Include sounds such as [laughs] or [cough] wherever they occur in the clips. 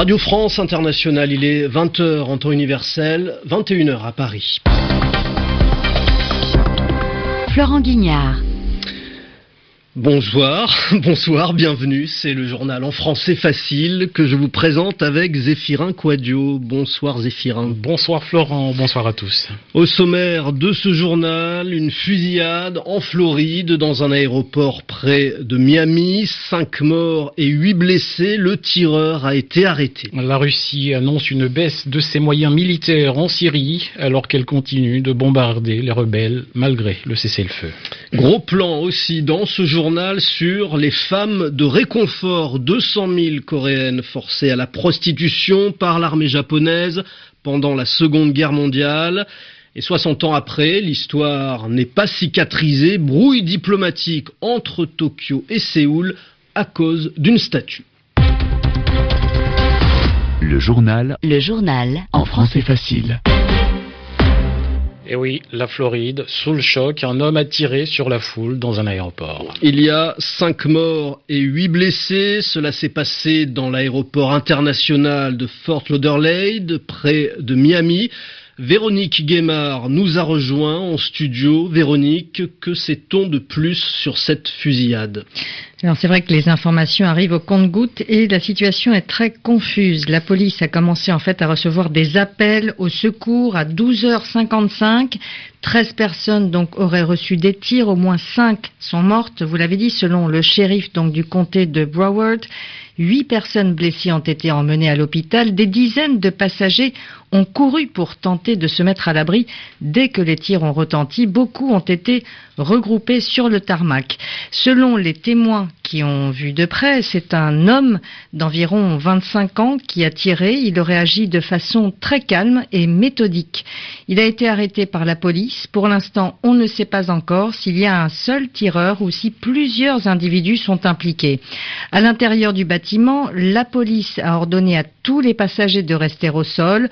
Radio France Internationale, il est 20h en temps universel, 21h à Paris. Florent Guignard. Bonsoir, [laughs] bonsoir, bienvenue. C'est le journal en français facile que je vous présente avec Zéphirin Quadio. Bonsoir Zéphirin. Bonsoir Florent, bonsoir à tous. Au sommaire de ce journal, une fusillade en Floride dans un aéroport près de Miami. Cinq morts et huit blessés. Le tireur a été arrêté. La Russie annonce une baisse de ses moyens militaires en Syrie alors qu'elle continue de bombarder les rebelles malgré le cessez-le-feu. Gros plan aussi dans ce journal journal sur les femmes de réconfort. 200 000 coréennes forcées à la prostitution par l'armée japonaise pendant la Seconde Guerre mondiale. Et 60 ans après, l'histoire n'est pas cicatrisée, brouille diplomatique entre Tokyo et Séoul à cause d'une statue. Le journal. Le journal. En français facile. Et oui, la Floride, sous le choc, un homme a tiré sur la foule dans un aéroport. Il y a cinq morts et huit blessés. Cela s'est passé dans l'aéroport international de Fort Lauderdale, près de Miami. Véronique Guémard nous a rejoint en studio. Véronique, que sait-on de plus sur cette fusillade? Alors c'est vrai que les informations arrivent au compte-gouttes et la situation est très confuse. La police a commencé en fait à recevoir des appels au secours à 12h55. 13 personnes donc auraient reçu des tirs, au moins 5 sont mortes, vous l'avez dit, selon le shérif du comté de Broward. Huit personnes blessées ont été emmenées à l'hôpital. Des dizaines de passagers ont couru pour tenter de se mettre à l'abri. Dès que les tirs ont retenti, beaucoup ont été regroupés sur le tarmac. Selon les témoins qui ont vu de près, c'est un homme d'environ 25 ans qui a tiré. Il aurait agi de façon très calme et méthodique. Il a été arrêté par la police. Pour l'instant, on ne sait pas encore s'il y a un seul tireur ou si plusieurs individus sont impliqués. À l'intérieur du bâtiment, la police a ordonné à tous les passagers de rester au sol.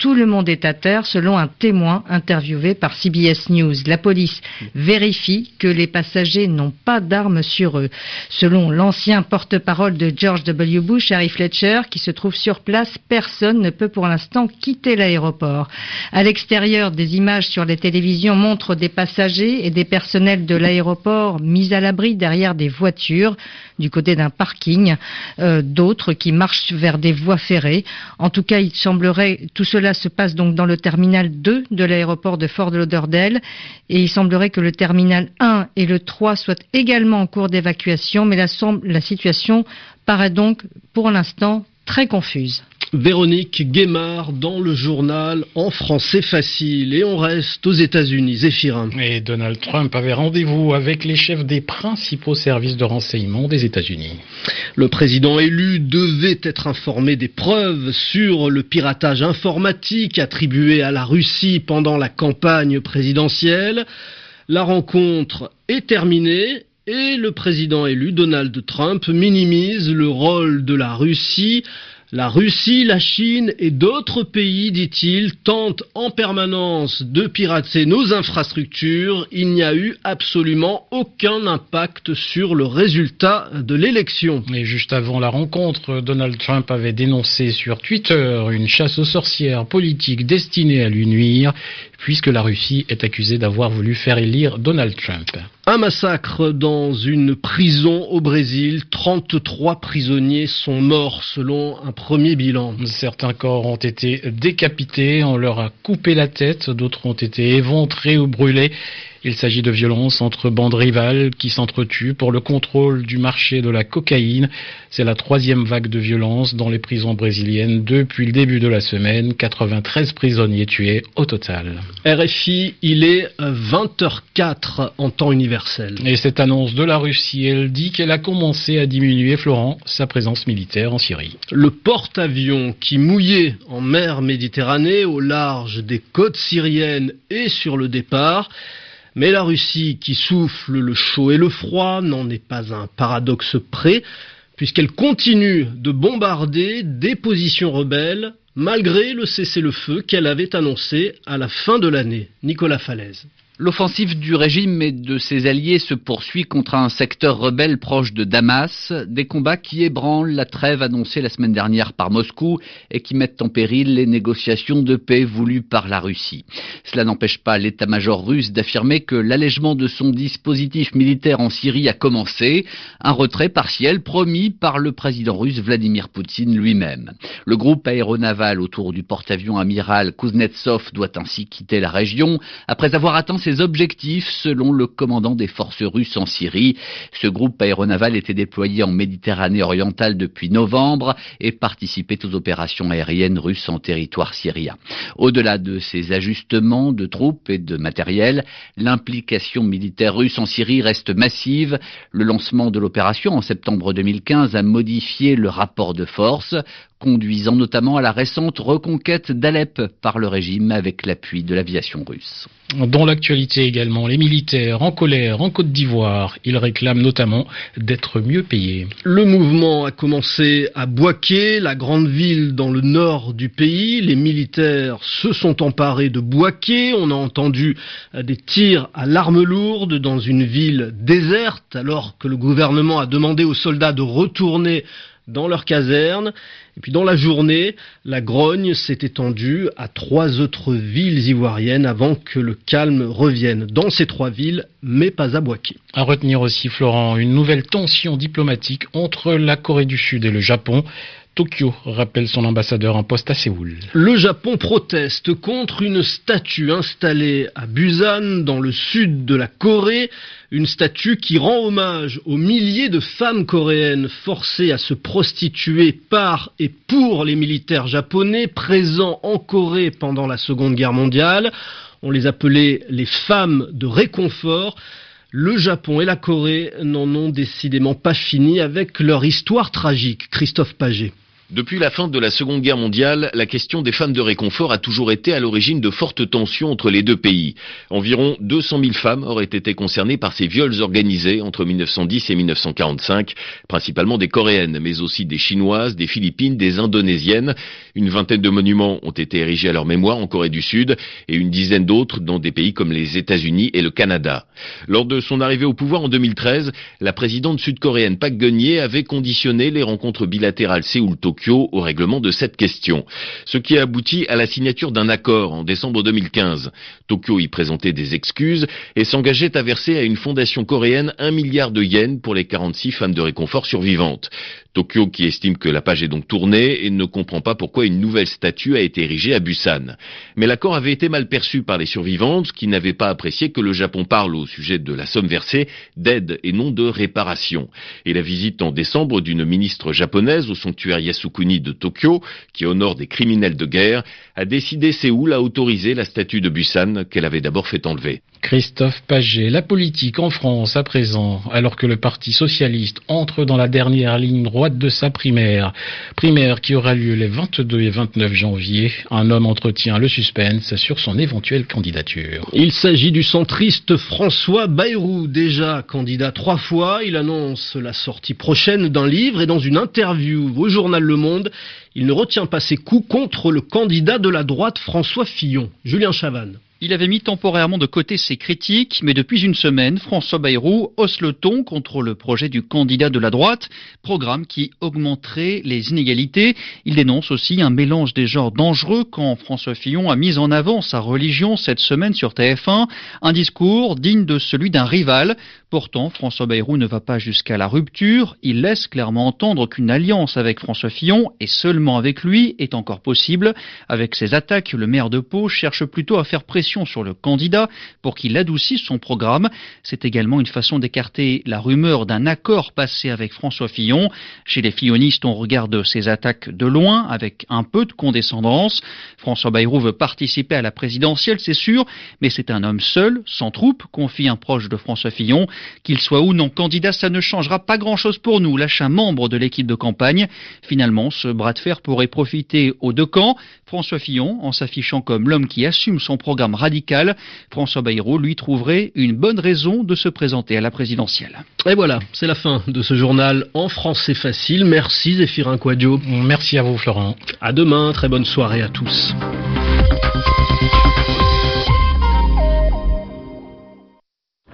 Tout le monde est à terre, selon un témoin interviewé par CBS News. La police vérifie que les passagers n'ont pas d'armes sur eux. Selon l'ancien porte-parole de George W. Bush, Harry Fletcher, qui se trouve sur place, personne ne peut pour l'instant quitter l'aéroport. À l'extérieur, des images sur les télévisions montrent des passagers et des personnels de l'aéroport mis à l'abri derrière des voitures du côté d'un parking, euh, d'autres qui marchent vers des voies ferrées. En tout cas, il semblerait, tout cela se passe donc dans le terminal 2 de l'aéroport de Fort Lauderdale et il semblerait que le terminal 1 et le 3 soient également en cours d'évacuation, mais la situation paraît donc pour l'instant très confuse. Véronique Guémard dans le journal en français facile. Et on reste aux États-Unis. Zéphirin. Et Donald Trump avait rendez-vous avec les chefs des principaux services de renseignement des États-Unis. Le président élu devait être informé des preuves sur le piratage informatique attribué à la Russie pendant la campagne présidentielle. La rencontre est terminée et le président élu Donald Trump minimise le rôle de la Russie la Russie, la Chine et d'autres pays, dit-il, tentent en permanence de pirater nos infrastructures. Il n'y a eu absolument aucun impact sur le résultat de l'élection. Et juste avant la rencontre, Donald Trump avait dénoncé sur Twitter une chasse aux sorcières politiques destinée à lui nuire puisque la Russie est accusée d'avoir voulu faire élire Donald Trump. Un massacre dans une prison au Brésil. 33 prisonniers sont morts selon un premier bilan. Certains corps ont été décapités, on leur a coupé la tête, d'autres ont été éventrés ou brûlés. Il s'agit de violences entre bandes rivales qui s'entretuent pour le contrôle du marché de la cocaïne. C'est la troisième vague de violence dans les prisons brésiliennes depuis le début de la semaine. 93 prisonniers tués au total. RFI, il est 20h04 en temps universel. Et cette annonce de la Russie, elle dit qu'elle a commencé à diminuer, Florent, sa présence militaire en Syrie. Le porte-avions qui mouillait en mer Méditerranée au large des côtes syriennes et sur le départ mais la Russie, qui souffle le chaud et le froid, n'en est pas un paradoxe près, puisqu'elle continue de bombarder des positions rebelles, malgré le cessez-le-feu qu'elle avait annoncé à la fin de l'année. Nicolas Falaise. L'offensive du régime et de ses alliés se poursuit contre un secteur rebelle proche de Damas, des combats qui ébranlent la trêve annoncée la semaine dernière par Moscou et qui mettent en péril les négociations de paix voulues par la Russie. Cela n'empêche pas l'état-major russe d'affirmer que l'allègement de son dispositif militaire en Syrie a commencé, un retrait partiel promis par le président russe Vladimir Poutine lui-même. Le groupe aéronaval autour du porte-avions amiral Kuznetsov doit ainsi quitter la région après avoir atteint ses objectifs selon le commandant des forces russes en Syrie. Ce groupe aéronaval était déployé en Méditerranée orientale depuis novembre et participait aux opérations aériennes russes en territoire syrien. Au-delà de ces ajustements de troupes et de matériel, l'implication militaire russe en Syrie reste massive. Le lancement de l'opération en septembre 2015 a modifié le rapport de force conduisant notamment à la récente reconquête d'Alep par le régime avec l'appui de l'aviation russe. Dans l'actualité également, les militaires en colère en Côte d'Ivoire, ils réclament notamment d'être mieux payés. Le mouvement a commencé à Boaké, la grande ville dans le nord du pays. Les militaires se sont emparés de Boaké. On a entendu des tirs à l'arme lourde dans une ville déserte alors que le gouvernement a demandé aux soldats de retourner dans leur caserne. Et puis dans la journée, la grogne s'est étendue à trois autres villes ivoiriennes avant que le calme revienne dans ces trois villes, mais pas à Boaké. À retenir aussi, Florent, une nouvelle tension diplomatique entre la Corée du Sud et le Japon. Tokyo rappelle son ambassadeur en poste à Séoul. Le Japon proteste contre une statue installée à Busan, dans le sud de la Corée, une statue qui rend hommage aux milliers de femmes coréennes forcées à se prostituer par et pour les militaires japonais présents en Corée pendant la Seconde Guerre mondiale. On les appelait les femmes de réconfort. Le Japon et la Corée n'en ont décidément pas fini avec leur histoire tragique. Christophe Paget. Depuis la fin de la Seconde Guerre mondiale, la question des femmes de réconfort a toujours été à l'origine de fortes tensions entre les deux pays. Environ 200 000 femmes auraient été concernées par ces viols organisés entre 1910 et 1945, principalement des Coréennes, mais aussi des Chinoises, des Philippines, des Indonésiennes. Une vingtaine de monuments ont été érigés à leur mémoire en Corée du Sud et une dizaine d'autres dans des pays comme les États-Unis et le Canada. Lors de son arrivée au pouvoir en 2013, la présidente sud-coréenne Park Geun-hye avait conditionné les rencontres bilatérales Séoul-Tokyo au règlement de cette question. Ce qui a abouti à la signature d'un accord en décembre 2015. Tokyo y présentait des excuses et s'engageait à verser à une fondation coréenne un milliard de yens pour les 46 femmes de réconfort survivantes. Tokyo qui estime que la page est donc tournée et ne comprend pas pourquoi une nouvelle statue a été érigée à Busan. Mais l'accord avait été mal perçu par les survivantes qui n'avaient pas apprécié que le Japon parle au sujet de la somme versée d'aide et non de réparation. Et la visite en décembre d'une ministre japonaise au sanctuaire Yasukuni de Tokyo, qui honore des criminels de guerre, a décidé Séoul à autoriser la statue de Busan qu'elle avait d'abord fait enlever. Christophe Paget, la politique en France à présent, alors que le Parti socialiste entre dans la dernière ligne droite de sa primaire. Primaire qui aura lieu les 22 et 29 janvier. Un homme entretient le suspense sur son éventuelle candidature. Il s'agit du centriste François Bayrou, déjà candidat trois fois. Il annonce la sortie prochaine d'un livre et dans une interview au journal Le Monde, il ne retient pas ses coups contre le candidat de la droite François Fillon. Julien Chavannes. Il avait mis temporairement de côté ses critiques, mais depuis une semaine, François Bayrou hausse le ton contre le projet du candidat de la droite, programme qui augmenterait les inégalités. Il dénonce aussi un mélange des genres dangereux quand François Fillon a mis en avant sa religion cette semaine sur TF1, un discours digne de celui d'un rival. Pourtant, François Bayrou ne va pas jusqu'à la rupture, il laisse clairement entendre qu'une alliance avec François Fillon, et seulement avec lui, est encore possible. Avec ses attaques, le maire de Pau cherche plutôt à faire sur le candidat pour qu'il adoucisse son programme. C'est également une façon d'écarter la rumeur d'un accord passé avec François Fillon. Chez les fillonistes, on regarde ces attaques de loin avec un peu de condescendance. François Bayrou veut participer à la présidentielle, c'est sûr, mais c'est un homme seul, sans troupe, confie un proche de François Fillon. Qu'il soit ou non candidat, ça ne changera pas grand-chose pour nous, lâche un membre de l'équipe de campagne. Finalement, ce bras de fer pourrait profiter aux deux camps. François Fillon, en s'affichant comme l'homme qui assume son programme radical, François Bayrou lui trouverait une bonne raison de se présenter à la présidentielle. Et voilà, c'est la fin de ce journal en français facile. Merci Zéphirin Quadio. Merci à vous Florent. À demain, très bonne soirée à tous.